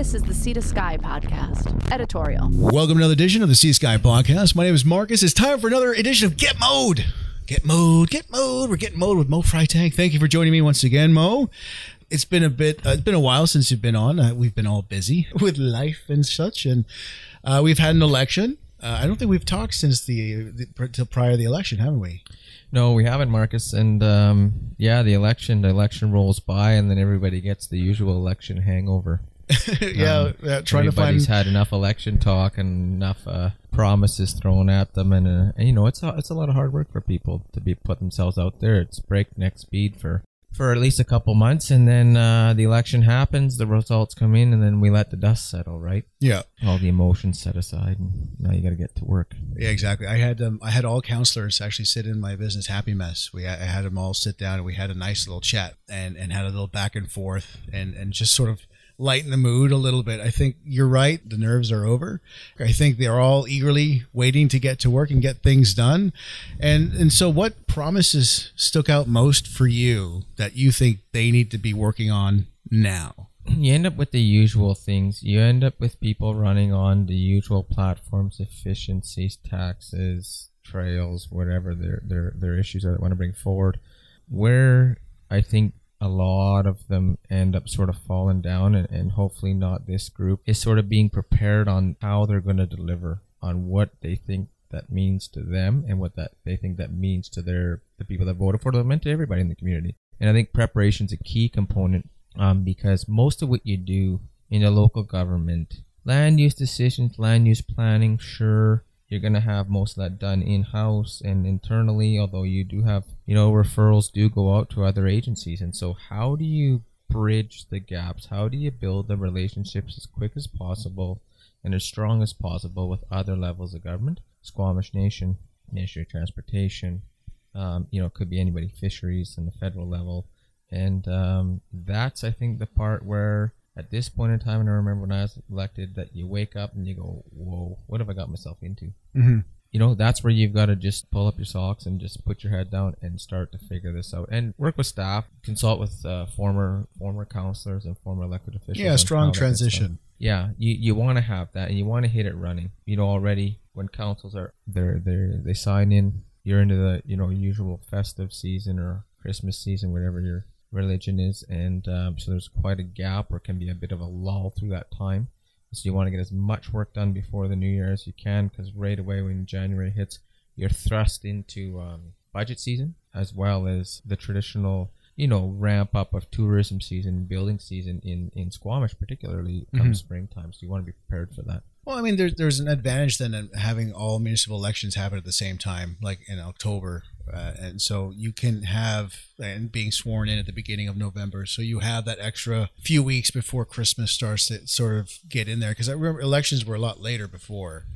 This is the Sea to Sky podcast. Editorial. Welcome to another edition of the Sea to Sky Podcast. My name is Marcus. It's time for another edition of Get Mode. Get Mode, Get Mode. We're getting mode with Mo Freitag. Thank you for joining me once again, Mo. It's been a bit. Uh, it's been a while since you've been on. Uh, we've been all busy with life and such, and uh, we've had an election. Uh, I don't think we've talked since the, the till prior to the election, haven't we? No, we haven't, Marcus. And um, yeah, the election, the election rolls by, and then everybody gets the usual election hangover. yeah, Um, trying to find. Everybody's had enough election talk and enough uh, promises thrown at them, and, uh, and you know it's a, it's a lot of hard work for people to be put themselves out there. It's breakneck speed for for at least a couple months, and then uh, the election happens, the results come in, and then we let the dust settle. Right, yeah, all the emotions set aside, and now you got to get to work. Yeah, exactly. I had um, I had all counselors actually sit in my business happy mess. We I had them all sit down and we had a nice little chat and and had a little back and forth and and just sort of lighten the mood a little bit. I think you're right. The nerves are over. I think they're all eagerly waiting to get to work and get things done. And and so what promises stuck out most for you that you think they need to be working on now? you end up with the usual things. You end up with people running on the usual platforms, efficiencies, taxes, trails, whatever their their their issues are that want to bring forward. Where I think a lot of them end up sort of falling down, and, and hopefully not this group, is sort of being prepared on how they're going to deliver on what they think that means to them and what that they think that means to their the people that voted for them and to everybody in the community. And I think preparation is a key component um, because most of what you do in a local government, land use decisions, land use planning, sure, you're to have most of that done in house and internally, although you do have, you know, referrals do go out to other agencies. And so, how do you bridge the gaps? How do you build the relationships as quick as possible and as strong as possible with other levels of government? Squamish Nation, Ministry of Transportation, um, you know, it could be anybody, fisheries and the federal level. And um, that's, I think, the part where at this point in time, and I remember when I was elected, that you wake up and you go, whoa, what have I got myself into? Mm-hmm. You know, that's where you've got to just pull up your socks and just put your head down and start to figure this out and work with staff, consult with uh, former former counselors and former elected officials. Yeah, on strong how that gets transition. Yeah, you, you want to have that and you want to hit it running. You know, already when councils are they're they they sign in, you're into the you know usual festive season or Christmas season, whatever your religion is, and um, so there's quite a gap or can be a bit of a lull through that time. So you want to get as much work done before the new year as you can, because right away when January hits, you're thrust into um, budget season as well as the traditional, you know, ramp up of tourism season, building season in in Squamish, particularly come Mhm. springtime. So you want to be prepared for that. Well, I mean, there's there's an advantage then in having all municipal elections happen at the same time, like in October, uh, and so you can have and being sworn in at the beginning of November, so you have that extra few weeks before Christmas starts to sort of get in there. Because I remember elections were a lot later before,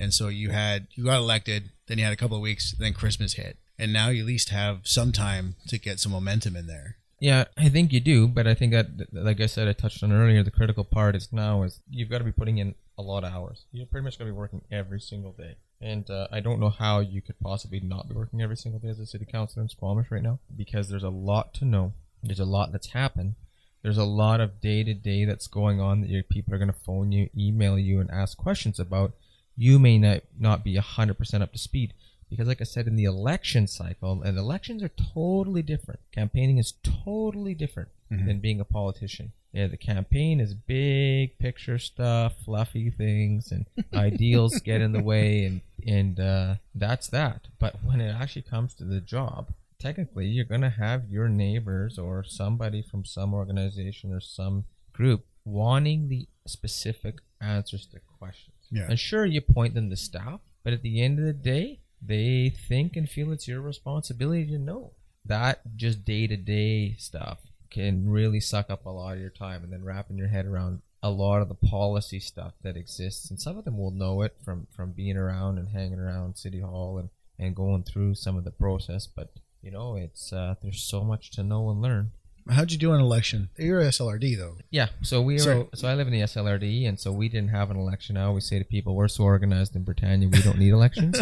and so you had you got elected, then you had a couple of weeks, then Christmas hit, and now you at least have some time to get some momentum in there. Yeah, I think you do, but I think that, like I said, I touched on earlier, the critical part is now is you've got to be putting in a lot of hours. You're pretty much going to be working every single day, and uh, I don't know how you could possibly not be working every single day as a city councilor in Squamish right now because there's a lot to know. There's a lot that's happened. There's a lot of day to day that's going on that your people are going to phone you, email you, and ask questions about. You may not not be hundred percent up to speed because like i said in the election cycle and elections are totally different campaigning is totally different Mhm. than being a politician yeah the campaign is big picture stuff fluffy things and ideals get in the way and and uh, that's that but when it actually comes to the job technically you're going to have your neighbors or somebody from some organization or some group wanting the specific answers to questions Yeah. and sure, you point them to staff, but at the end of the day, they think and feel it's your responsibility to know. That just day to day stuff can really suck up a lot of your time and then wrapping your head around a lot of the policy stuff that exists. And some of them will know it from, from being around and hanging around City Hall and, and going through some of the process. But, you know, it's uh, there's so much to know and learn. How'd you do an election? You're SLRD though. Yeah, so we. So- So, I live in the SLRD, and so we didn't have an election. I always say to people, we're so organized in Britannia, we don't need elections.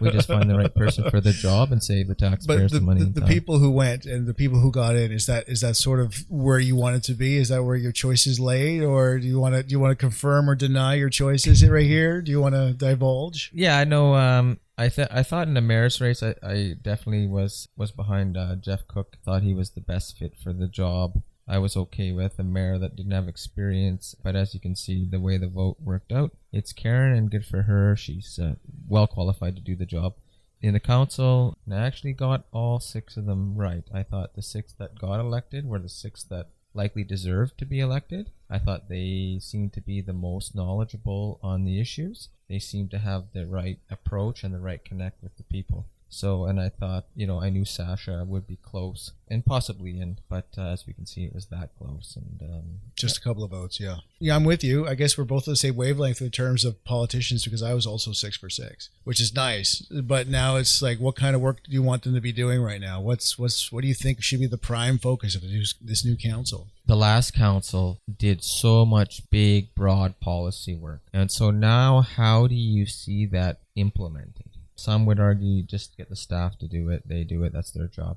we just find the right person for the job and save the taxpayers the, some money. the, the people who went and the people who got in is that is that sort of where you want it to be? Is that where your choices lay, or do you want to do you want to confirm or deny your choices right here? Do you want to divulge? Yeah, I know. Um, I th- I thought in the mayor's race, I, I definitely was was behind uh, Jeff Cook. Thought he was the best fit for the job. I was okay with a mayor that didn't have experience, but as you can see, the way the vote worked out, it's Karen, and good for her. She's uh, well qualified to do the job. In the council, I actually got all six of them right. I thought the six that got elected were the six that likely deserved to be elected. I thought they seemed to be the most knowledgeable on the issues. They seemed to have the right approach and the right connect with the people. So, and I thought, you know, I knew Sasha would be close and possibly in, but uh, as we can see, it was that close. And um, Just a couple of votes, yeah. Yeah, I'm with you. I guess we're both on the same wavelength in terms of politicians because I was also six for six, which is nice. But now it's like, what kind of work do you want them to be doing right now? What's what's what do you think should be the prime focus of the this new council? the last council did so much big, broad policy work. And so now, how do you see that implemented? Some would argue just get the staff to do it, they do it, that's their job.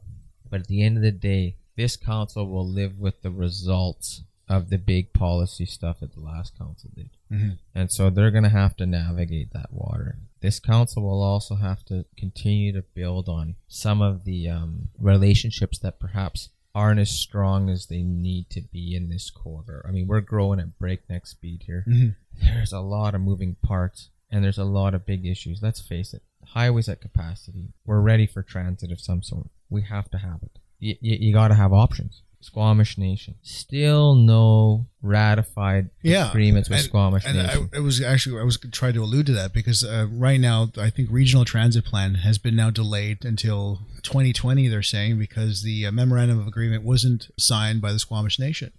But at the end of the day, this council will live with the results of the big policy stuff that the last council did. Mhm. And so they're going to have to navigate that water. This council will also have to continue to build on some of the um, relationships that perhaps aren't as strong as they need to be in this quarter. I mean, we're growing at breakneck speed here. Mhm. There's a lot of moving parts and there's a lot of big issues. Let's face it. Highways at capacity. We're ready for transit of some sort. We have to have it. You, you, you got to have options. Squamish Nation. Still no ratified Yeah, agreements with and- Squamish And I, Nation. it was actually I was trying to allude to that because uh, right now I think regional transit plan has been now delayed until 2020. They're saying because the uh, memorandum of agreement wasn't signed by the Squamish Nation.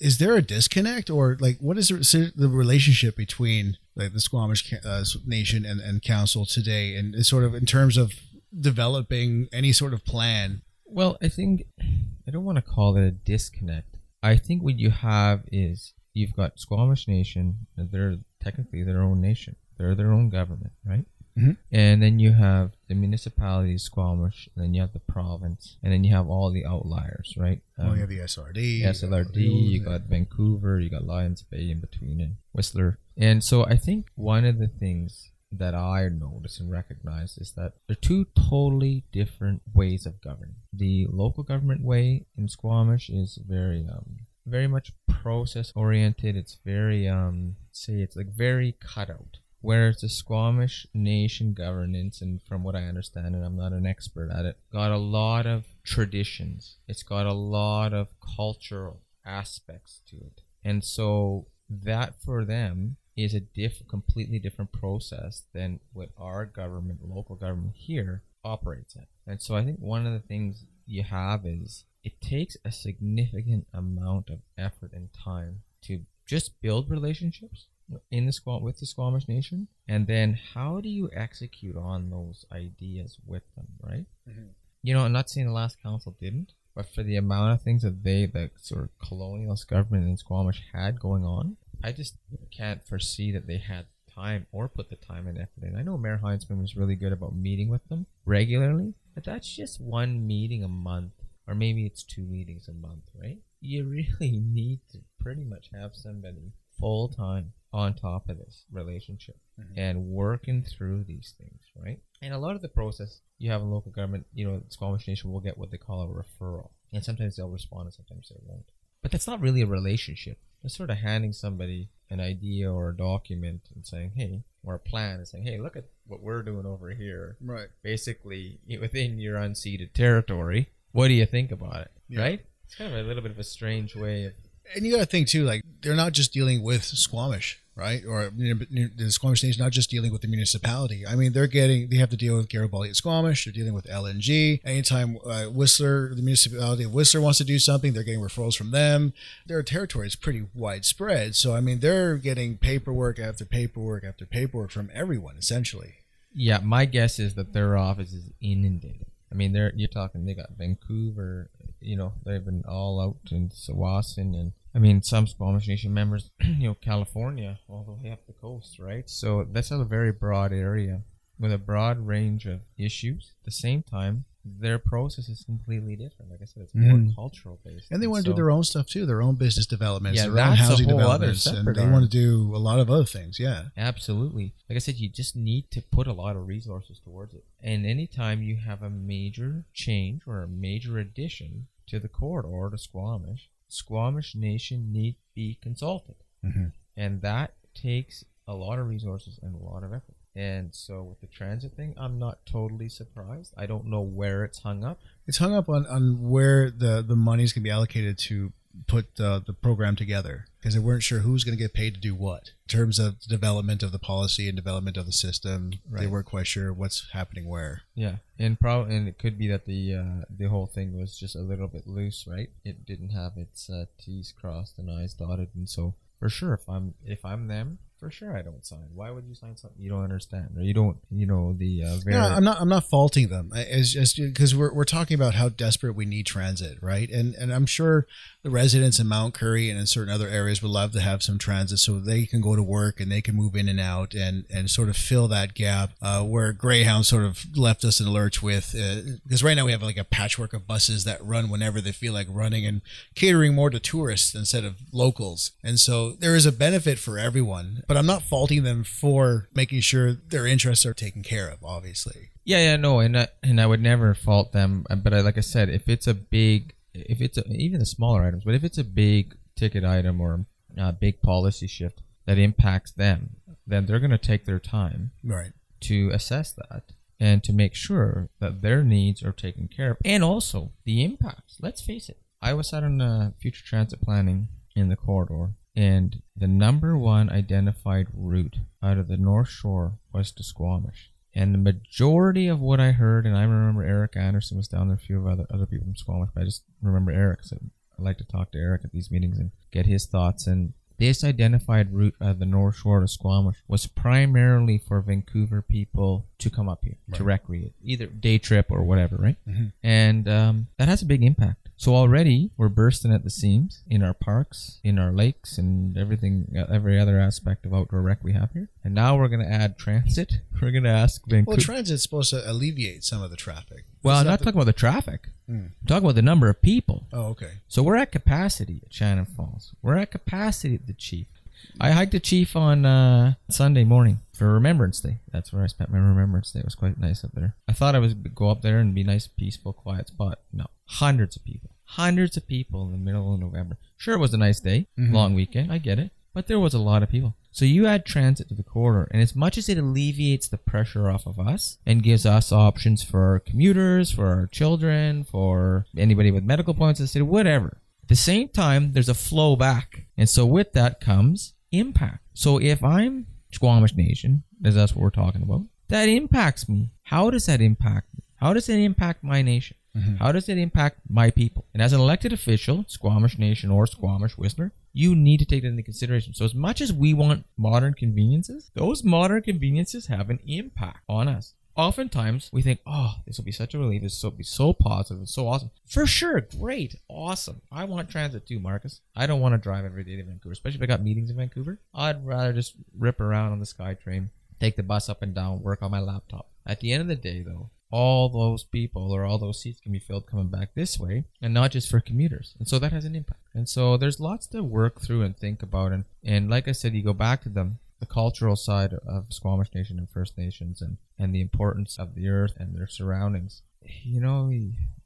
Is there a disconnect or like what is the relationship between like the Squamish uh, Nation and, and council today, and sort of in terms of developing any sort of plan? Well, I think I don't want to call it a disconnect. I think what you have is you've got Squamish Nation. They're technically their own nation. They're their own government, right? Mhm. And then you have the municipality, Squamish, and then you have the province, and then you have all the outliers, right? oh, Um, you have the SRD, you got SLRD, you got Vancouver, you got Lions Bay in between, and Whistler. And so I think one of the things that I notice and recognize is that they're two totally different ways of governing. The local government way in Squamish is very, um, very much process oriented. It's very, um, say it's like very cutout. Whereas the Squamish nation governance, and from what I understand, and I'm not an expert at it, got a lot of traditions. It's got a lot of cultural aspects to it. And so that for them is a diff- completely different process than what our government, local government here operates at. And so I think one of the things you have is it takes a significant amount of effort and time to just build relationships in the squam with the Squamish Nation, and then how do you execute on those ideas with them, right? Mhm. You know, I'm not saying the last council didn't, but for the amount of things that they, the sort of colonialist government in Squamish had going on, I just can't foresee that they had time or put the time and effort in. I know Mayor Heintzman was really good about meeting with them regularly, but that's just one meeting a month, or maybe it's two meetings a month, right? You really need to pretty much have somebody full time on top of this relationship Mhm. and working through these things, right? And a lot of the process you have in local government, you know, Squamish Nation will get what they call a referral. And sometimes they'll respond and sometimes they won't. But that's not really a relationship. It's sort of handing somebody an idea or a document and saying, hey, or a plan and saying, hey, look at what we're doing over here. Right. Basically, within your unceded territory. What do you think about it? Yeah. Right? It's kind of a little bit of a strange way of And you got to think too, like they're not just dealing with Squamish, right? Or the Squamish Nation not just dealing with the municipality. I mean, they're getting they have to deal with Garibaldi at Squamish. They're dealing with LNG. Anytime uh, Whistler, the municipality of Whistler wants to do something, they're getting referrals from them. Their territory is pretty widespread, so I mean, they're getting paperwork after paperwork after paperwork from everyone essentially. Yeah, my guess is that their office is inundated. I mean, they're you're talking they got Vancouver you know, they've been all out in Tsawwassen and I mean, some Squamish Nation members, you know, California, all the way up the coast, right? So that's a very broad area with a broad range of issues. At the same time, their process is completely different. Like I said, it's more Mhm. cultural based. And they want to so- do their own stuff too, their own business developments, Yeah, their own housing developments, and they arm. want to do a lot of other things. Yeah. Absolutely. Like I said, you just need to put a lot of resources towards it. And anytime you have a major change or a major addition to the corridor to Squamish, Squamish Nation need to be consulted. Mhm. And that takes a lot of resources and a lot of effort. And so with the transit thing, I'm not totally surprised. I don't know where it's hung up. It's hung up on, on where the, the money's going to be allocated to put uh, the program together because they weren't sure who's going to get paid to do what in terms of development of the policy and development of the system. They weren't quite sure what's happening where. Yeah, and probably and it could be that the uh, the whole thing was just a little bit loose, right? It didn't have its uh, T's crossed and I's dotted, and so for sure, if I'm if I'm them, for sure I don't sign. Why would you sign something you don't understand or you don't you know the uh, very No, I'm not. I'm not faulting them. It's just because we're, we're talking about how desperate we need transit, right? And and I'm sure the residents in Mount Currie and in certain other areas would love to have some transit so they can go to work and they can move in and out and and sort of fill that gap uh, where Greyhound sort of left us in a lurch with. Because right now we have like a patchwork of buses that run whenever they feel like running and catering more to tourists instead of locals. And so there is a benefit for everyone, but I'm not faulting them for making sure their interests are taken care of. Obviously. Yeah, yeah, no, and I, and I would never fault them. uh, But I, like I said, if it's a big, if it's a, even the smaller items, but if it's a big ticket item or a big policy shift that impacts them, then they're going to take their time Right. to assess that and to make sure that their needs are taken care of, and also the impacts. Let's face it. I was sat on uh, future transit planning in the corridor, and the number one identified route out of the North Shore was to Squamish. And the majority of what I heard, and I remember Eric Anderson was down there, a few of other, other people from Squamish, but I just remember Eric. So I like to talk to Eric at these meetings and get his thoughts. And this identified route of the North Shore to Squamish was primarily for Vancouver people to come up here to recreate, either day trip or whatever, right? Mhm. And um, that has a big impact. So already we're bursting at the seams in our parks, in our lakes, and everything, every other aspect of outdoor rec we have here. And now we're going to add transit. We're going to ask Vancouver. Well, transit's supposed to alleviate some of the traffic. Well, Is I'm not the- talking about the traffic. Hmm. I'm talking about the number of people. Oh, okay. So we're at capacity at Shannon Falls. We're at capacity at the Chief. I hiked the Chief on uh, Sunday morning for Remembrance Day. That's where I spent my Remembrance Day. It was quite nice up there. I thought I would go up there and be a nice, peaceful, quiet spot. No, hundreds of people. Hundreds of people in the middle of November. Sure, it was a nice day, mm-hmm. long weekend. I get it. But there was a lot of people. So you add transit to the corridor, and as much as it alleviates the pressure off of us and gives us options for our commuters, for our children, for anybody with medical points in the city, whatever. At the same time, there's a flow back. And so with that comes impact. So if I'm Squamish Nation, as that's what we're talking about, that impacts me. How does that impact me? How does it impact my nation? Mm-hmm. How does it impact my people? And as an elected official, Squamish Nation or Squamish Whistler, you need to take that into consideration. So as much as we want modern conveniences, those modern conveniences have an impact on us. Oftentimes we think, oh, this will be such a relief. This will be so and so awesome. For sure, great, awesome. I want transit too, Marcus. I don't want to drive every day to Vancouver, especially if I got meetings in Vancouver. I'd rather just rip around on the SkyTrain, take the bus up and down, work on my laptop. At the end of the day, though, all those people or all those seats can be filled coming back this way and not just for commuters. And so that has an impact. And so there's lots to work through and think about. And, and like I said, you go back to them, the cultural side of Squamish Nation and First Nations and, and the importance of the earth and their surroundings. You know,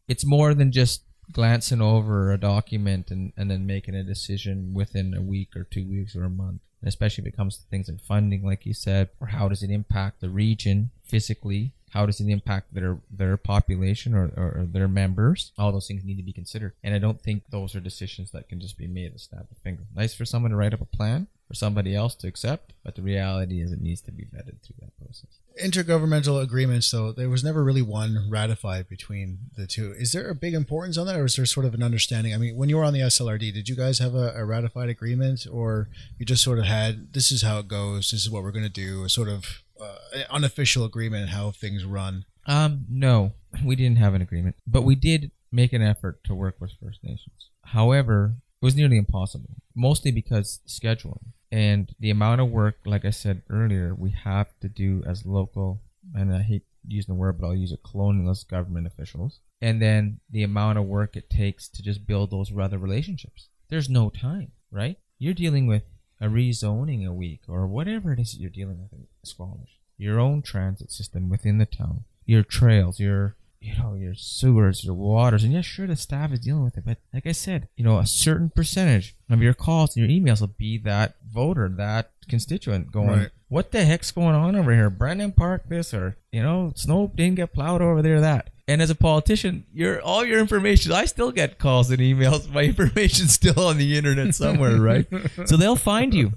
it's more than just glancing over a document and, and then making a decision within a week or two weeks or a month. Especially if it comes to things like funding, like you said, or how does it impact the region physically? How does it impact their their population or, or, or their members? All those things need to be considered. And I don't think those are decisions that can just be made a snap of a finger. Nice for someone to write up a plan for somebody else to accept, but the reality is it needs to be vetted through that process. Intergovernmental agreements, though, there was never really one ratified between the two. Is there a big importance on that, or is there sort of an understanding? I mean, when you were on the SLRD, did you guys have a, a ratified agreement, or you just sort of had this is how it goes, this is what we're going to do, a sort of uh, unofficial agreement how things run? Um, no, we didn't have an agreement, but we did make an effort to work with First Nations. However, it was nearly impossible, mostly because scheduling and the amount of work. Like I said earlier, we have to do as local, and I hate using the word, but I'll use it, colonialist government officials. And then the amount of work it takes to just build those other relationships. There's no time, right? You're dealing with a rezoning a week or whatever it is that you're dealing with in Squamish. Your own transit system within the town, your trails, your you know, your sewers, your waters, and yes, sure, the staff is dealing with it, but like I said, you know, a certain percentage of your calls and your emails will be that voter, that constituent going, Right. what the heck's going on over here? Brennan Park this, or you know, snow didn't get plowed over there, that. And as a politician, your all your information, I still get calls and emails. My information's still on the internet somewhere, right? so they'll find you.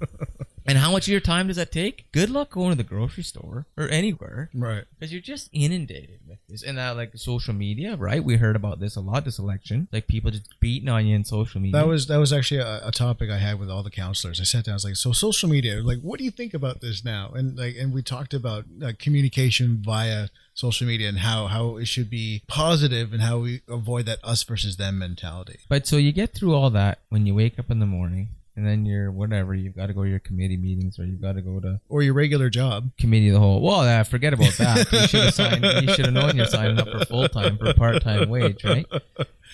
And how much of your time does that take? Good luck going to the grocery store or anywhere Right. because you're just inundated with this and now like social media right we heard about this a lot this election like people just beating on you in social media That was that was actually a, a topic I had with all the counselors. I sat down. I was like, "So social media, like, what do you think about this now?" And like, and we talked about uh, communication via social media and how how it should be positive and how we avoid that us versus them mentality. but so you get through all that when you wake up in the morning and then you're whatever you've got to go to your committee meetings or you've got to go to Or your regular job. committee of the whole well uh, forget about that. You should have signed you should have known you're signing up for full-time for part-time wage right?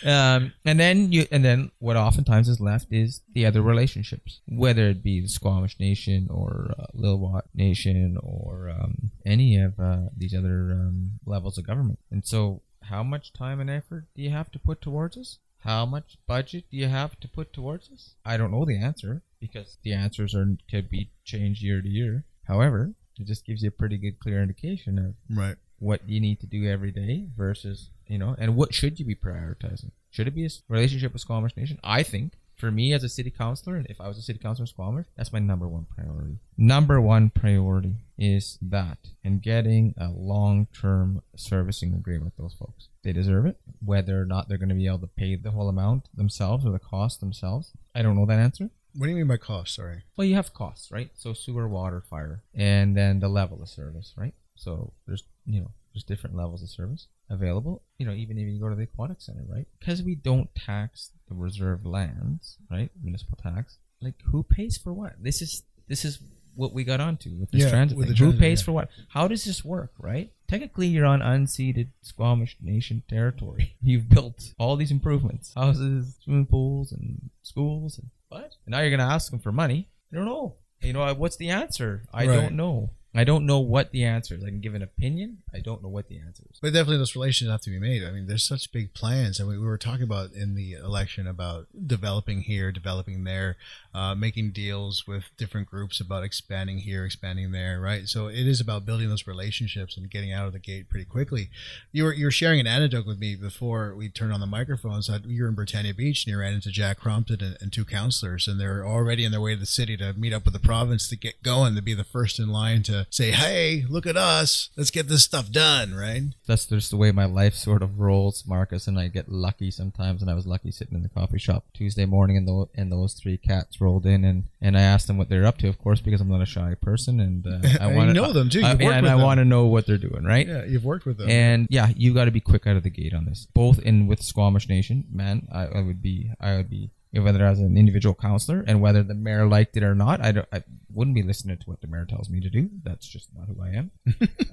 Um, and then you and then what oftentimes is left is the other relationships. Whether it be the squamish nation or uh, lilwat nation or um, any of uh, these other um, levels of government. And so how much time and effort do you have to put towards this how much budget do you have to put towards this? I don't know the answer because the answers are could be changed year to year. However it just gives you a pretty good clear indication of Right. what you need to do every day versus you know and what should you be prioritizing? Should it be a relationship with squamish nation? I think for me as a city councilor and if i was a city councilor in squamish that's my number one priority. Number one priority is that and getting a long-term servicing agreement with those folks they deserve it whether or not they're going to be able to pay the whole amount themselves or the cost themselves i don't know that answer What do you mean by cost? Sorry. well, you have costs, right? So sewer, water, fire, and then the level of service, right? So there's you know there's different levels of service available. You know, even if you go to the aquatic center, right? Because we don't tax the reserved lands, right? Municipal tax. Like who pays for what? This is this is what we got onto with this Yeah, transit with thing. the Who pays yeah. for what? How does this work, right? Technically, you're on unceded Squamish Nation territory. You've built all these improvements, houses, swimming pools, and schools, and what? And now you're gonna ask them for money? I don't know. You know, what's the answer? I Right. don't know. I don't know what the answer is. I can give an opinion. I don't know what the answer is. But definitely those relations have to be made. I mean, there's such big plans. I mean, we were talking about in the election about developing here, developing there, uh, making deals with different groups about expanding here, expanding there, right? So it is about building those relationships and getting out of the gate pretty quickly. You were you were sharing an anecdote with me before we turned on the microphones you were in Britannia Beach and you ran into Jack Crompton and, and two counselors, and they're already on their way to the city to meet up with the province to get going, to be the first in line to say, "Hey, look at us, let's get this stuff done," right? That's just the way my life sort of rolls, Marcus, and I get lucky sometimes. And I was lucky sitting in the coffee shop Tuesday morning, and, tho- and those three cats rolled in, and, and I asked them what they're up to, of course, because I'm not a shy person, and uh, I want to know them, too. I, and I want to know what they're doing, right? Yeah, you've worked with them. And yeah, you got to be quick out of the gate on this. Both in with Squamish Nation, man, I, I would be, I would be, whether as an individual counselor and whether the mayor liked it or not, I, I wouldn't be listening to what the mayor tells me to do. That's just not who I am.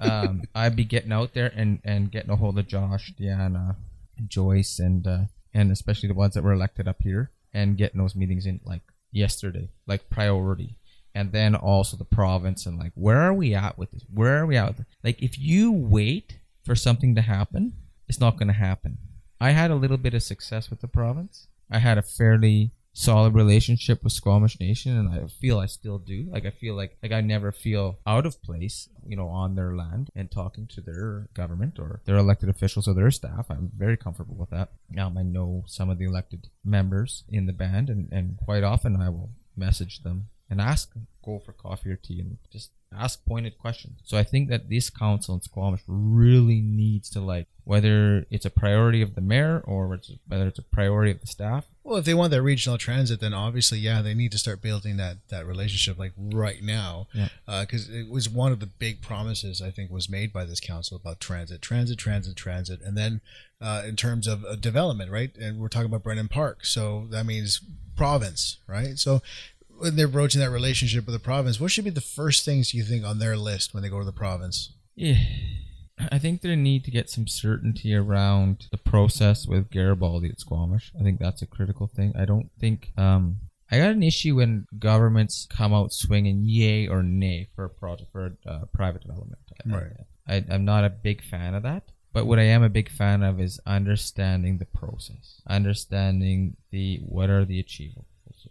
um, I'd be getting out there and, and getting a hold of Josh, Deanna, Joyce, and uh, and especially the ones that were elected up here, and getting those meetings in like yesterday, like priority. And then also the province and like where are we at with this? Where are we at like if you wait for something to happen it's not going to happen. I had a little bit of success with the province. I had a fairly solid relationship with squamish nation and i feel i still do. Like i feel like like i never feel out of place you know on their land and talking to their government or their elected officials or their staff. I'm very comfortable with that. Um, i know some of the elected members in the band and, and quite often i will message them and ask go for coffee or tea and just ask pointed questions. So I think that this council in Squamish really needs to like whether it's a priority of the mayor or it's, whether it's a priority of the staff. Well, if they want that regional transit, then obviously, yeah, they need to start building that that relationship like right now, Yeah. because it was one of the big promises I think was made by this council about transit, transit, transit, transit, and then uh, in terms of uh, development, right? And we're talking about Brennan Park, so that means province, right? So when they're broaching that relationship with the province, what should be the first things you think on their list when they go to the province? Yeah. I think they need to get some certainty around the process with Garibaldi at Squamish. I think that's a critical thing. I don't think um, I got an issue when governments come out swinging yay or nay for a project for uh, private development. Right. I, I'm not a big fan of that. But what I am a big fan of is understanding the process, understanding the what are the achievables,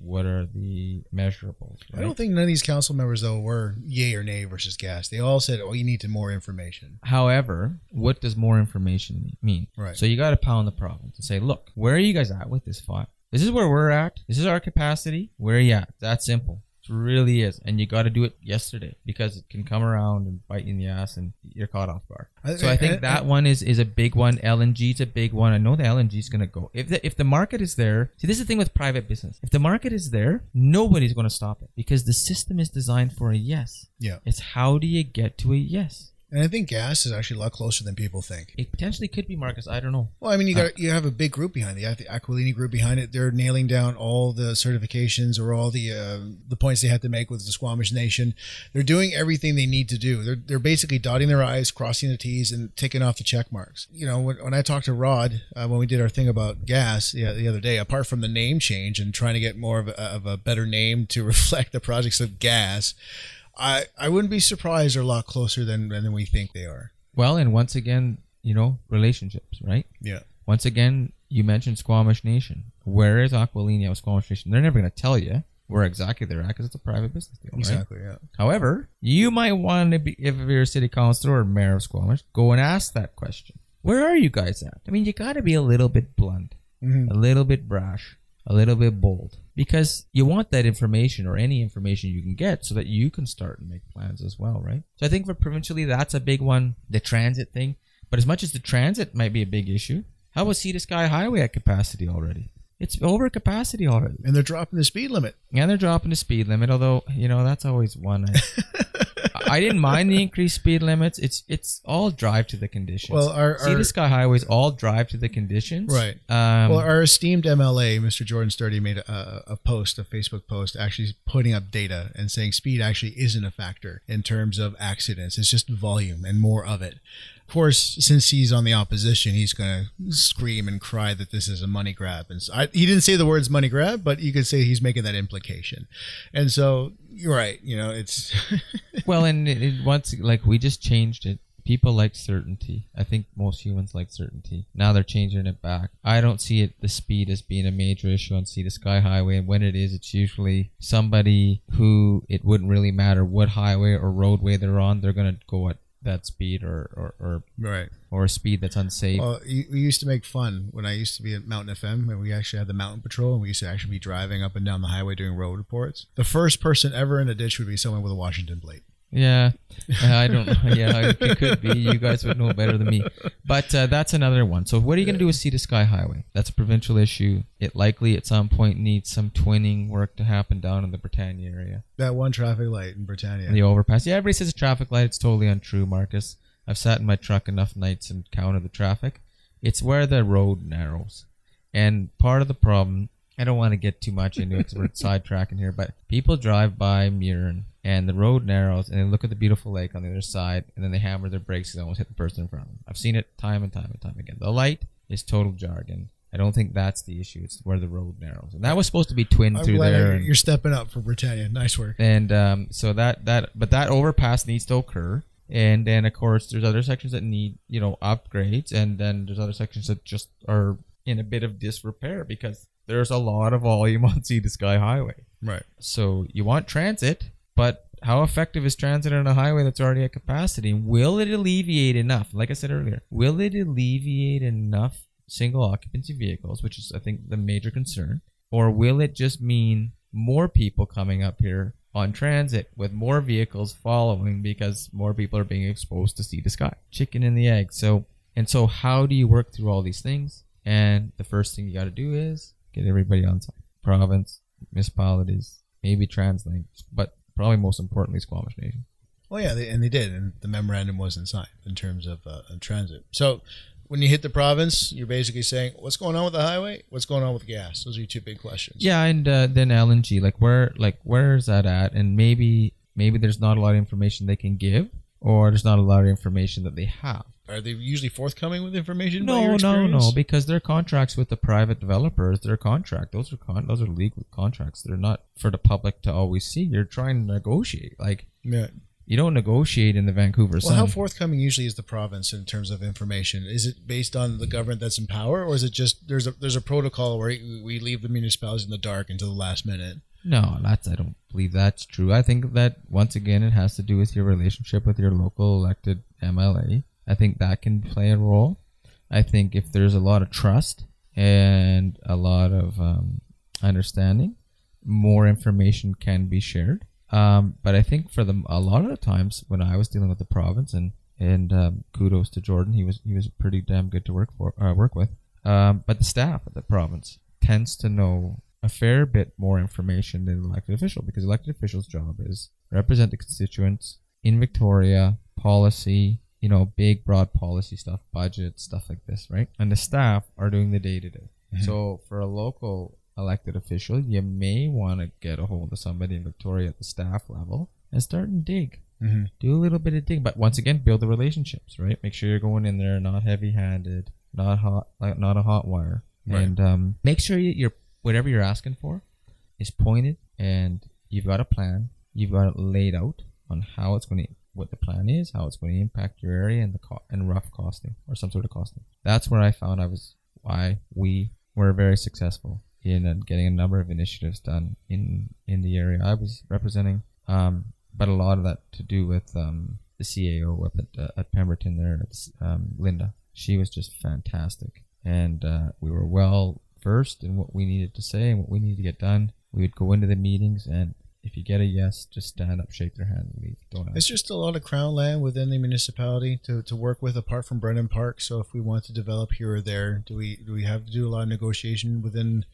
what are the measurables. I don't think none of these council members though were yay or nay versus gas. They all said, "Oh, you need to more information." However, what does more information mean? Right. So you got to pound the problem and say, look, where are you guys at with this file? This is where we're at. This is our capacity. Where are you at? That simple. It really is. And you got to do it yesterday because it can come around and bite you in the ass and you're caught off guard. So I I- think that one is, is a big one. LNG is a big one. I know the LNG is going to go. If the, if the market is there, see, this is the thing with private business. If the market is there, nobody's going to stop it because the system is designed for a yes. Yeah. It's how do you get to a yes? And I think gas is actually a lot closer than people think. It potentially could be Marcus. I don't know. Well, I mean, you got you have a big group behind it. You have the Aquilini group behind it. They're nailing down all the certifications or all the uh, the points they have to make with the Squamish Nation. They're doing everything they need to do. They're they're basically dotting their i's, crossing the t's, and ticking off the check marks. You know, when, when I talked to Rod uh, when we did our thing about gas the, the other day, apart from the name change and trying to get more of a, of a better name to reflect the projects of gas, I I wouldn't be surprised they're a lot closer than than we think they are. Well, and once again, you know, relationships, right? Yeah. Once again, you mentioned Squamish Nation. Where is Aquilini of Squamish Nation? They're never going to tell you where exactly they're at because it's a private business deal, right? Exactly. Yeah. However, you might want to be, if you're a city councilor or mayor of Squamish, go and ask that question. Where are you guys at? I mean, you got to be a little bit blunt, Mhm. a little bit brash, a little bit bold, because you want that information or any information you can get so that you can start and make plans as well, right? So I think for provincially, that's a big one. The transit thing, but as much as the transit might be a big issue, how about Sea to Sky Highway at capacity already? It's over capacity already. And they're dropping the speed limit. And they're dropping the speed limit, although you know that's always one. I, I didn't mind the increased speed limits. It's it's all drive to the conditions. Well, our- see our- the sky highways all drive to the conditions, Right. Um, well, our esteemed MLA, Mr. Jordan Sturdy, made a, a post, a Facebook post, actually putting up data and saying speed actually isn't a factor in terms of accidents. It's just volume and more of it. Of course, since he's on the opposition, he's going to scream and cry that this is a money grab. And so I, he didn't say the words money grab, but you could say he's making that implication. And so you're right. You know, it's well, and it, it, once like we just changed it. People like certainty. I think most humans like certainty. Now they're changing it back. I don't see it the speed as being a major issue on Sea to Sky Highway, and when it is, it's usually somebody who it wouldn't really matter what highway or roadway they're on. They're gonna go at that speed or or or, right. or a speed that's unsafe. Well, you- we used to make fun when I used to be at Mountain FM, and we actually had the Mountain Patrol, and we used to actually be driving up and down the highway doing road reports. The first person ever in a ditch would be someone with a Washington plate. Yeah, I don't know. Yeah, it could be. You guys would know better than me. But uh, that's another one. So, what are you going to do with Sea to Sky Highway? That's a provincial issue. It likely at some point needs some twinning work to happen down in the Britannia area. That one traffic light in Britannia. The overpass. Yeah, everybody says a traffic light. It's totally untrue, Marcus. I've sat in my truck enough nights and counted the traffic. It's where the road narrows. And part of the problem, I don't want to get too much into it because we're sidetracking here, but people drive by Murrin and the road narrows and they look at the beautiful lake on the other side and then they hammer their brakes and almost hit the person in front of them. I've seen it time and time and time again. The light is total jargon. I don't think that's the issue. It's where the road narrows. And that was supposed to be twinned I'm through glad there. you're- and- you're stepping up for Britannia. Nice work. and um, so that that but that overpass needs to occur and then of course there's other sections that need you know upgrades and then there's other sections that just are in a bit of disrepair because there's a lot of volume on sea to sky highway Right. so you want transit but how effective is transit on a highway that's already at capacity will it alleviate enough like i said earlier will it alleviate enough single occupancy vehicles which is i think the major concern or will it just mean more people coming up here on transit with more vehicles following because more people are being exposed to Sea to Sky. Chicken and the egg. So and so how do you work through all these things? And the first thing you got to do is get everybody on site. Province, municipalities, maybe TransLink, but probably most importantly Squamish Nation. Well, yeah, they, and they did, and the memorandum wasn't signed in terms of uh, transit. So when you hit the province, you're basically saying, "What's going on with the highway? What's going on with gas?" Those are your two big questions. Yeah, and uh, then LNG, like where, like where is that at? And maybe, maybe there's not a lot of information they can give, or there's not a lot of information that they have. Are they usually forthcoming with information? No, no, no, because their contracts with the private developers, their contract, those are con- those are legal contracts. They're not for the public to always see. You're trying to negotiate. Like Yeah. you don't negotiate in the Vancouver Well, Sun. how forthcoming usually is the province in terms of information? Is it based on the government that's in power, or is it just there's a there's a protocol where we leave the municipalities in the dark until the last minute? No, that's I don't believe that's true. I think that once again it has to do with your relationship with your local elected MLA. I think that can play a role. I think if there's a lot of trust and a lot of um, understanding, more information can be shared. Um, but I think for the a lot of the times when I was dealing with the province and and um, kudos to Jordan, he was he was pretty damn good to work for uh, work with. Um, but the staff at the province tends to know a fair bit more information than an elected official because elected official's job is represent the constituents in Victoria, policy, you know, big broad policy stuff, budget stuff like this, right? And the staff are doing the day to day. So for a local elected official, you may want to get a hold of somebody in Victoria at the staff level and start and dig. Mhm. Do a little bit of dig, but once again, build the relationships, right? Make sure you're going in there not heavy-handed, not hot, like not a hot wire, Right. and um, make sure you're whatever you're asking for is pointed, and you've got a plan. You've got it laid out on how it's going to, what the plan is, how it's going to impact your area, and the co- and rough costing or some sort of costing. That's where I found I was why we were very successful in uh, getting a number of initiatives done in in the area I was representing. Um, but a lot of that to do with um, the CAO up at, uh, at Pemberton there, um, Linda. She was just fantastic, and uh, we were well versed and what we needed to say and what we needed to get done. We would go into the meetings, and if you get a yes, just stand up, shake their hand, and leave. Don't ask. It's just a lot of crown land within the municipality to, to work with, apart from Brennan Park. So if we want to develop here or there, do we do we have to do a lot of negotiation within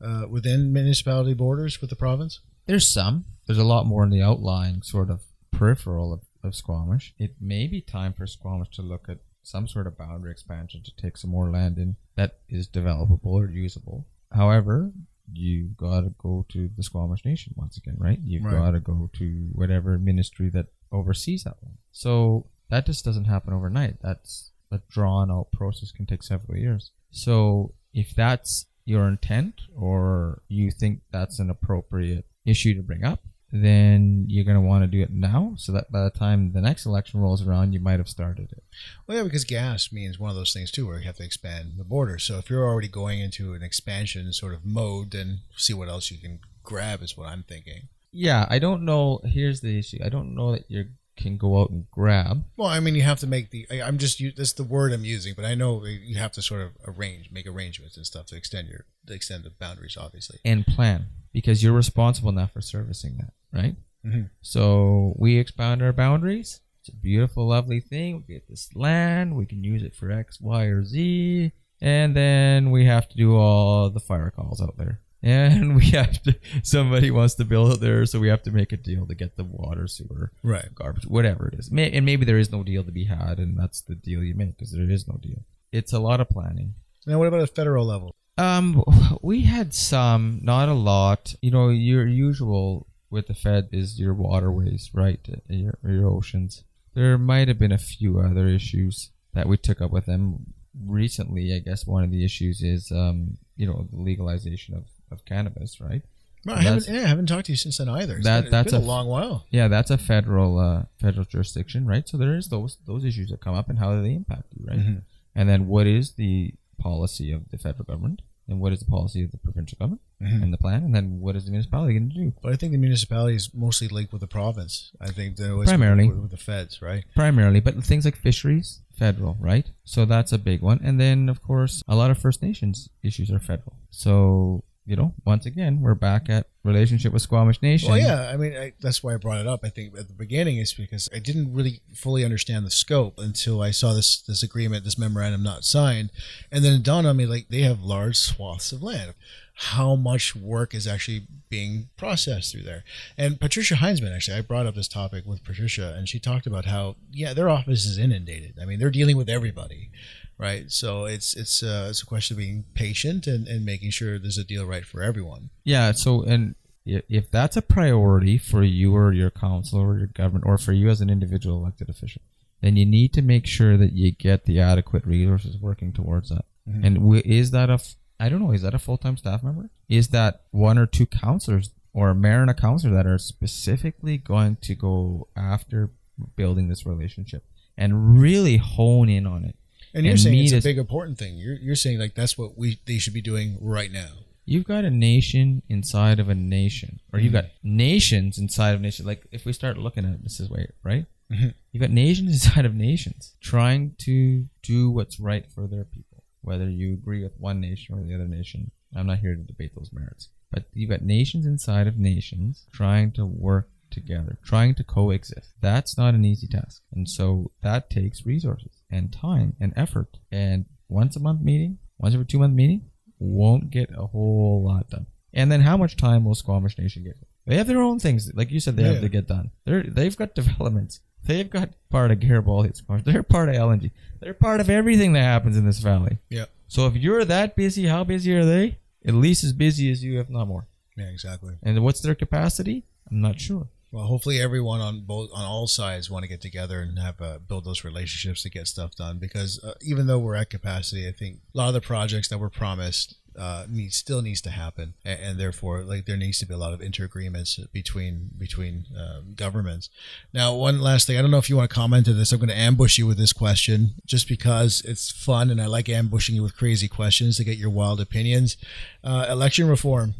uh, within municipality borders with the province? There's some. There's a lot more in the outlying sort of peripheral of, of Squamish. It may be time for Squamish to look at some sort of boundary expansion to take some more land in that is developable or usable. However, you've got to go to the Squamish Nation once again, right? You've Right. got to go to whatever ministry that oversees that one. So that just doesn't happen overnight. That's a drawn out process, can take several years. So if that's your intent or you think that's an appropriate issue to bring up, then you're going to want to do it now so that by the time the next election rolls around, you might have started it. Well, yeah, because gas means one of those things too, where you have to expand the border. So if you're already going into an expansion sort of mode, then see what else you can grab is what I'm thinking. Yeah, I don't know. Here's the issue. I don't know that you can go out and grab. Well, I mean, you have to make the. I, I'm just that's the word I'm using, but I know you have to sort of arrange, make arrangements and stuff to extend your to extend the boundaries, obviously. and plan because you're responsible now for servicing that, right? Mhm. So we expand our boundaries. It's a beautiful, lovely thing. We get this land. We can use it for X, Y, or Z. And then we have to do all the fire calls out there. And we have to, somebody wants to build it there, so we have to make a deal to get the water, sewer, Right. garbage, whatever it is. May, and maybe there is no deal to be had, and that's the deal you make because there is no deal. It's a lot of planning. Now, what about a federal level? Um, we had some, not a lot. You know, your usual with the Fed is your waterways, right? Your, your oceans. There might have been a few other issues that we took up with them recently. I guess one of the issues is, um, you know, the legalization of, of cannabis, right? Well, I haven't, yeah, I haven't talked to you since then either. It's That- been, that's been a, a- long while. Yeah, that's a federal uh, federal jurisdiction, right? So there is those those issues that come up and how do they impact you, right? Mhm. And then what is the policy of the federal government, and what is the policy of the provincial government, Mhm. and the plan, and then what is the municipality going to do? But I think the municipality is mostly linked with the province. I think was Primarily. with the feds, right? Primarily, but things like fisheries, federal, right? So that's a big one. And then, of course, a lot of First Nations issues are federal. So you know, once again, we're back at relationship with Squamish Nation. Well, yeah, I mean, I, that's why I brought it up. I think at the beginning is because I didn't really fully understand the scope until I saw this this agreement, this memorandum not signed, and then it dawned on me like they have large swaths of land. How much work is actually being processed through there? And Patricia Heintzman, actually, I brought up this topic with Patricia, and she talked about how yeah, their office is inundated. I mean, they're dealing with everybody right? So it's it's uh, it's a question of being patient and, and making sure there's a deal right for everyone. Yeah. So, and if that's a priority for you or your council or your government or for you as an individual elected official, then you need to make sure that you get the adequate resources working towards that. And w- is that a, f- I don't know, is that a full time staff member? Is that one or two counselors or a mayor and a counselor that are specifically going to go after building this relationship and really hone in on it? And you're And saying it's a big important thing. You're you're saying like that's what we they should be doing right now. You've got a nation inside of a nation, or you've got nations inside of nations. Like if we start looking at this way, right? Mhm. You've got nations inside of nations trying to do what's right for their people, whether you agree with one nation or the other nation. I'm not here to debate those merits, but you've got nations inside of nations trying to work together, trying to coexist. That's not an easy task, and so that takes resources and time and effort. And once a month meeting, once every two month meeting, won't get a whole lot done. And then how much time will Squamish Nation get? They have their own things, like you said, they have to get done. They're they've got developments. They've got part of Garibaldi at Squamish. They're part of LNG. They're part of everything that happens in this valley. Yeah. So if you're that busy, how busy are they? At least as busy as you, if not more. Yeah, exactly. And what's their capacity? I'm not sure. Well, hopefully everyone on both on all sides want to get together and have uh, build those relationships to get stuff done. Because uh, even though we're at capacity, I think a lot of the projects that were promised uh, need still needs to happen, and, and therefore, like there needs to be a lot of interagreements between between um, governments. Now, one last thing, I don't know if you want to comment to this. I'm going to ambush you with this question just because it's fun, and I like ambushing you with crazy questions to get your wild opinions. Uh, election reform,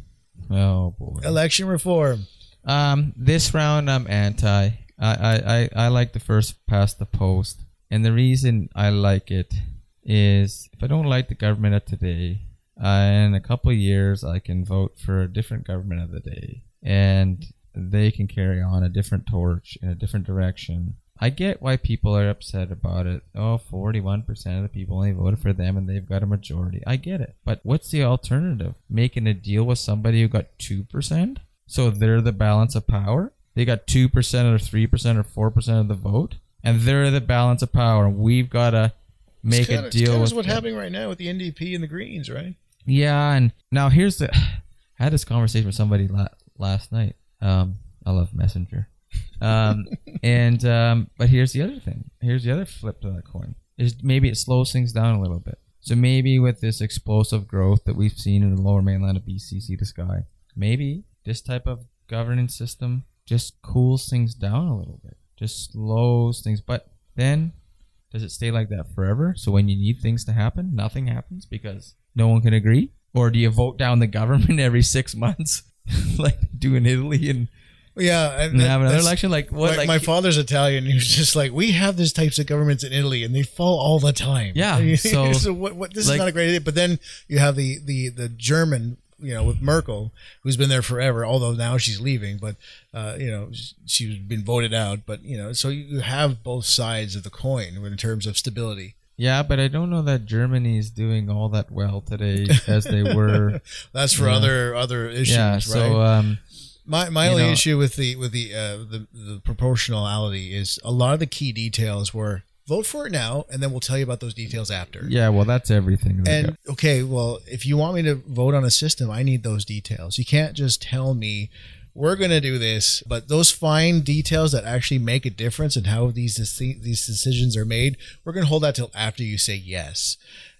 Oh boy. election reform. Um, this round I'm anti. I, I, I, I like the first past the post, and the reason I like it is if I don't like the government of today, uh, in a couple of years I can vote for a different government of the day, and they can carry on a different torch in a different direction. I get why people are upset about it. Oh, 41% of the people only voted for them and they've got a majority. I get it. But what's the alternative? Making a deal with somebody who got 2%? So they're the balance of power? They got 2% or 3% or 4% of the vote? And they're the balance of power. We've got to make a deal kinda what's them. happening right now with the NDP and the Greens, right? Yeah, and now here's the. I had this conversation with somebody la- last night. Um, I love Messenger. Um, and um, but here's the other thing. Here's the other flip to that coin. Is maybe it slows things down a little bit. So maybe with this explosive growth that we've seen in the lower mainland of BC, sea to sky, maybe this type of governance system just cools things down a little bit, just slows things. But then does it stay like that forever? So when you need things to happen, nothing happens because no one can agree? Or do you vote down the government every six months, like do in Italy, and, Yeah, and and have another election? Like what? my, like my father's Italian. He was just like, we have these types of governments in Italy, and they fall all the time. Yeah, so, so what? What? This like- is not a great idea. But then you have the the the German, you know, with Merkel, who's been there forever. Although now she's leaving, but uh, you know, she's been voted out. But you know, so you have both sides of the coin in terms of stability. Yeah, but I don't know that Germany is doing all that well today as they were. That's for Yeah. other other issues, yeah, right? so um, My my only know- issue with the with the, uh, the the proportionality is a lot of the key details were vote for it now, and then we'll tell you about those details after. yeah, well, that's everything. And okay, well, if you want me to vote on a system, I need those details. You can't just tell me we're going to do this, but those fine details that actually make a difference in how these these decisions are made, we're going to hold that till after you say yes.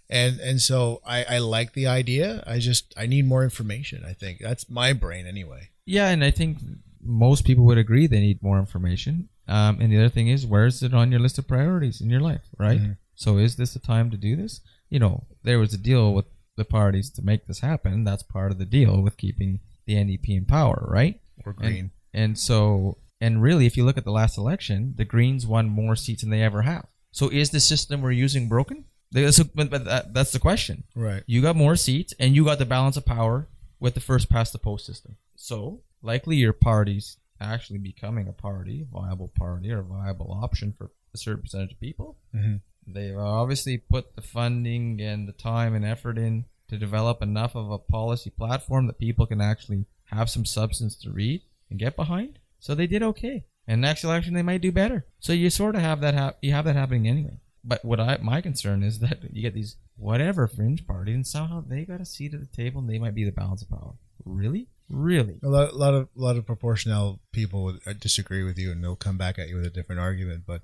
And and so I, I like the idea. I just I need more information. I think that's my brain anyway. Yeah, and I think most people would agree they need more information. Um, and the other thing is, where is it on your list of priorities in your life, right? Mhm. So is this the time to do this? You know, there was a deal with the parties to make this happen. That's part of the deal with keeping the NDP in power, right? Or green. And, and so, and really, if you look at the last election, the Greens won more seats than they ever have. So is the system we're using broken? That's, but, that, that's the question right. you got more seats and you got the balance of power with the first past the post system. So likely your party's actually becoming a party, viable party, or a viable option for a certain percentage of people. Mhm. They've obviously put the funding and the time and effort in to develop enough of a policy platform that people can actually have some substance to read and get behind. So they did okay. And next election they might do better. So you sort of have that hap- you have that happening anyway. But what I my concern is that you get these whatever fringe parties and somehow they got a seat at the table and they might be the balance of power. Really? Really? A lot, lot of lot of proportional people would uh, disagree with you, and they'll come back at you with a different argument. But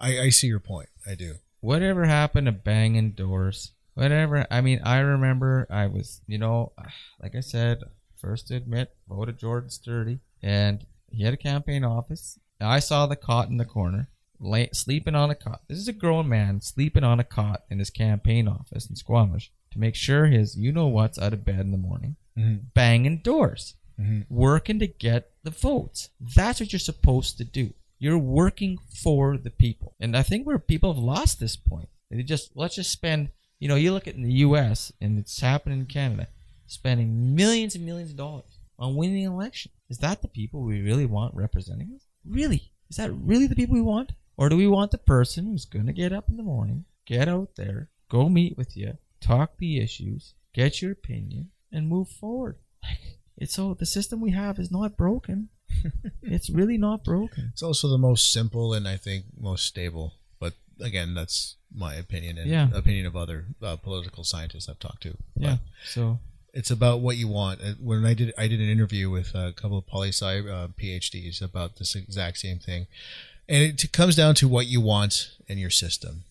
I, I see your point. I do. whatever happened to banging doors whatever i mean i remember i was you know like i said first to admit voted jordan sturdy and he had a campaign office i saw the cot in the corner lay, sleeping on a cot this is a grown man sleeping on a cot in his campaign office in squamish to make sure his you know what's out of bed in the morning Mhm. banging doors Mhm. working to get the votes. That's what you're supposed to do. You're working for the people. And I think where people have lost this point, they just let's just spend. You know, you look at in the U.S. and it's happening in Canada, spending millions and millions of dollars on winning an election. Is that the people we really want representing us? Really? Is that really the people we want? Or do we want the person who's going to get up in the morning, get out there, go meet with you, talk the issues, get your opinion, and move forward? It's so the system we have is not broken. it's really not broken. It's also the most simple and I think most stable. But again, that's my opinion and Yeah. opinion of other uh, political scientists I've talked to. But Yeah. So it's about what you want. Uh, When I did, I did an interview with a couple of poli sci uh, PhDs about this exact same thing, and it comes down to what you want in your system,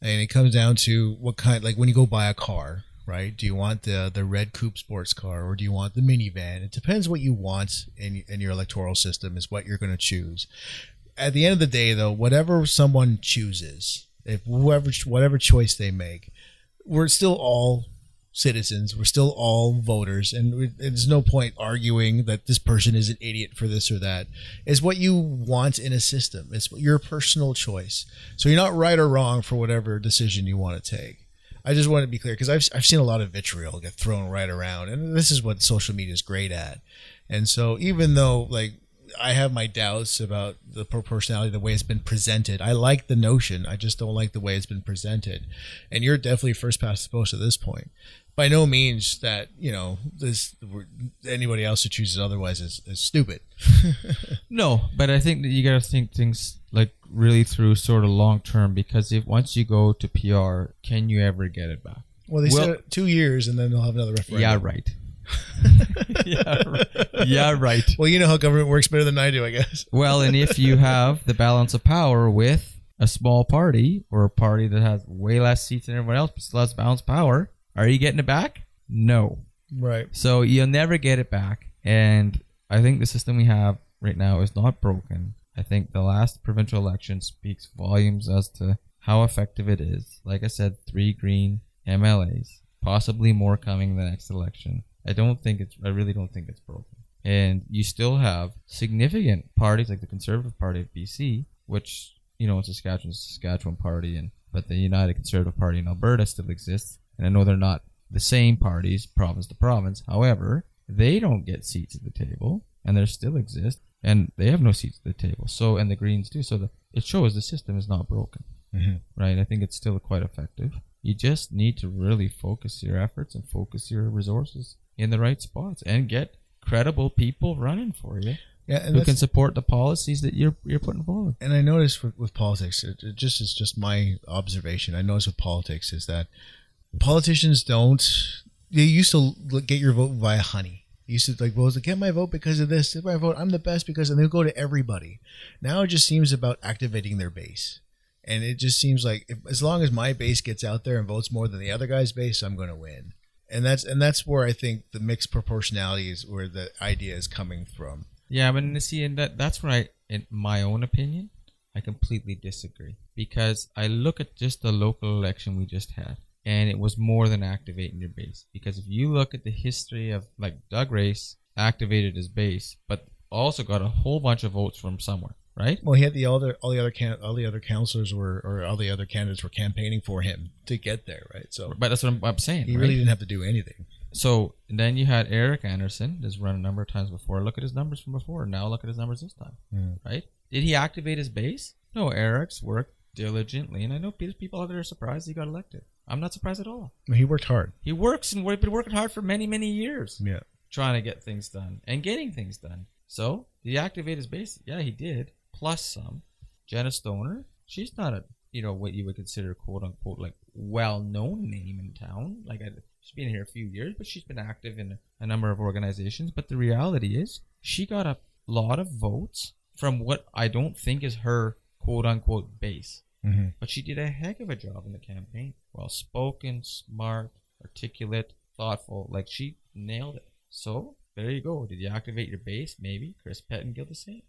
and it comes down to what kind. Like when you go buy a car, right? Do you want the the red coupe sports car or do you want the minivan? It depends what you want in in your electoral system is what you're going to choose. At the end of the day, though, whatever someone chooses, if whoever whatever choice they make, we're still all citizens. We're still all voters, and there's no point arguing that this person is an idiot for this or that. It's what you want in a system. It's your personal choice. So you're not right or wrong for whatever decision you want to take. I just want to be clear because I've, I've seen a lot of vitriol get thrown right around, and this is what social media is great at. And so even though like I have my doubts about the proportionality, the way it's been presented. I like the notion. I just don't like the way it's been presented. And you're definitely first past the post at this point. By no means that you know this anybody else who chooses otherwise is, is stupid. no, but I think that you got to think things like really through sort of long term because if once you go to PR, can you ever get it back? Well, they Well- said two years, and then they'll have another referendum. Yeah, right. yeah, right. yeah, right. Well, you know how government works better than I do, I guess. Well, and if you have the balance of power with a small party or a party that has way less seats than everyone else but still has balance of power, are you getting it back? No. Right. So you'll never get it back. And I think the system we have right now is not broken. I think the last provincial election speaks volumes as to how effective it is. Like I said, three green MLAs, possibly more coming in the next election. I don't think it's, I really don't think it's broken. And you still have significant parties like the Conservative Party of BC, which, you know, Saskatchewan's a Saskatchewan party, and but the United Conservative Party in Alberta still exists. And I know they're not the same parties province to province. However, they don't get seats at the table, and they still exist, and they have no seats at the table. So, and the Greens do. So, the, it shows the system is not broken, Mhm. right? I think it's still quite effective. You just need to really focus your efforts and focus your resources in the right spots, and get credible people running for you Yeah, and who can support the policies that you're you're putting forward. and I noticed with, with politics, it, it just is just my observation. I noticed with politics is that politicians don't. They used to get your vote via honey. They used to like like, get my vote because of this. Get my vote. I'm the best because, and they go to everybody. Now it just seems about activating their base, and it just seems like if, as long as my base gets out there and votes more than the other guy's base, I'm going to win. And that's and that's where I think the mixed proportionality is where the idea is coming from. Yeah, but see, and that that's I, in my own opinion, I completely disagree because I look at just the local election we just had, and it was more than activating your base. Because if you look at the history of like Doug Race activated his base, but also got a whole bunch of votes from somewhere, right? Well, he had the other all the other can all the other counselors were or all the other candidates were campaigning for him to get there, right? So But that's what I'm, I'm saying. he right? really didn't have to do anything. So then you had Eric Andersen, has run a number of times before. Look at his numbers from before. Now look at his numbers this time. Mm. Right? Did he activate his base? No, Eric's worked diligently, and I know people out there are surprised he got elected. I'm not surprised at all. He worked hard. He works and we've been working hard for many, many years Yeah. trying to get things done and getting things done. So, did he activate his base? Yeah, he did. Plus some. Jenna Stoner, she's not a, you know, what you would consider quote unquote like well known name in town. Like, I, she's been here a few years, but she's been active in a number of organizations. But the reality is, she got a lot of votes from what I don't think is her quote unquote base. Mm-hmm. But she did a heck of a job in the campaign. Well spoken, smart, articulate, thoughtful. Like she nailed it. So there you go. Did you activate your base? Maybe. Chris Pettingill the same.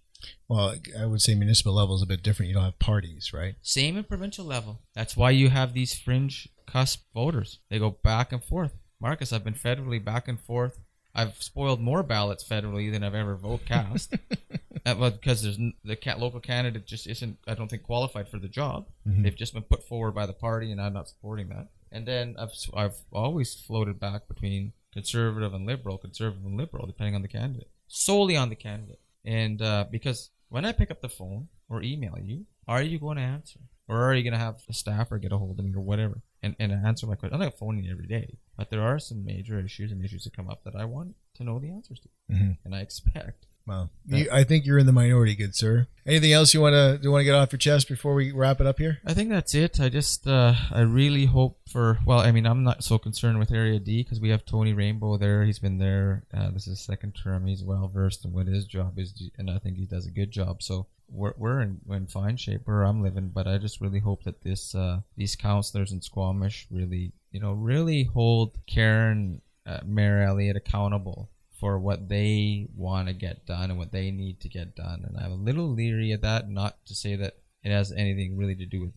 Well, I would say municipal level is a bit different. You don't have parties, right? Same in provincial level. That's why you have these fringe cusp voters. They go back and forth. Marcus, I've been federally back and forth. I've spoiled more ballots federally than I've ever vote cast. uh, well, because there's n- the ca- local candidate just isn't, I don't think, qualified for the job. Mhm. They've just been put forward by the party, and I'm not supporting that. And then I've I've always floated back between conservative and liberal, conservative and liberal, depending on the candidate, solely on the candidate. And uh, because when I pick up the phone or email you, are you going to answer, or are you going to have a staffer get a hold of me or whatever and, and answer my question? I'm not phoning you every day, but there are some major issues and issues that come up that I want to know the answers to, Mm-hmm. and I expect Well, you, I think you're in the minority, good sir. Anything else you want to you want to get off your chest before we wrap it up here? I think that's it. I just, uh, I really hope for. Well, I mean, I'm not so concerned with Area D because we have Tony Rainbow there. He's been there. Uh, this is second term. He's well versed in what his job is, and I think he does a good job. So we're we're in, we're in fine shape where I'm living. But I just really hope that this uh, these counselors in Squamish really, you know, really hold Karen, uh, Mayor Elliott accountable for what they want to get done and what they need to get done. And I'm a little leery of that, not to say that it has anything really to do with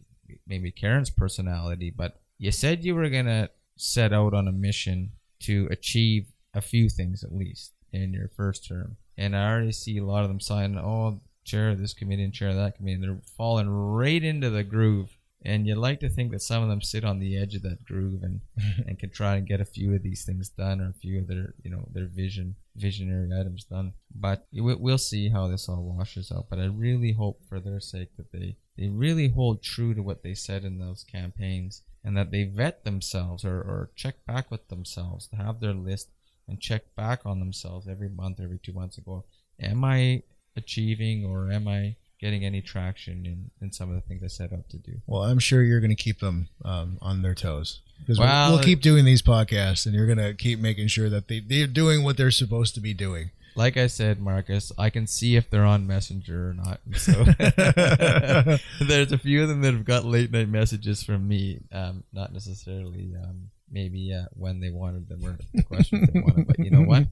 maybe Karen's personality, but you said you were going to set out on a mission to achieve a few things at least in your first term. And I already see a lot of them signing, oh, chair of this committee and chair of that committee. And they're falling right into the groove. And you like to think that some of them sit on the edge of that groove and, and can try and get a few of these things done or a few of their, you know, their vision, visionary items done. But we- we'll see how this all washes out. But I really hope for their sake that they, they really hold true to what they said in those campaigns and that they vet themselves or, or check back with themselves to have their list and check back on themselves every month, every two months ago. Am I achieving or am I getting any traction in, in some of the things I set out to do? Well, I'm sure you're going to keep them um, on their toes because Well, we'll, we'll keep doing these podcasts, and you're going to keep making sure that they they're doing what they're supposed to be doing. Like I said, Marcus, I can see if they're on Messenger or not. So there's a few of them that have got late night messages from me, um, not necessarily um, maybe uh, when they wanted them or the questions they wanted. But you know what? At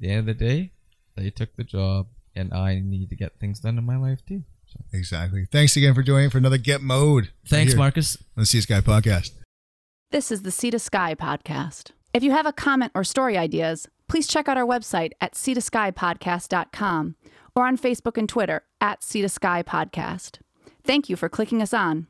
the end of the day, they took the job, and I need to get things done in my life too. So, Exactly. Thanks again for joining for another Get Mode. thanks, Here Marcus. on the Sea Sky podcast. This is the Sea to Sky podcast. If you have a comment or story ideas, please check out our website at sea to sky podcast.com or on Facebook and Twitter at Sea to Sky Podcast. Thank you for clicking us on.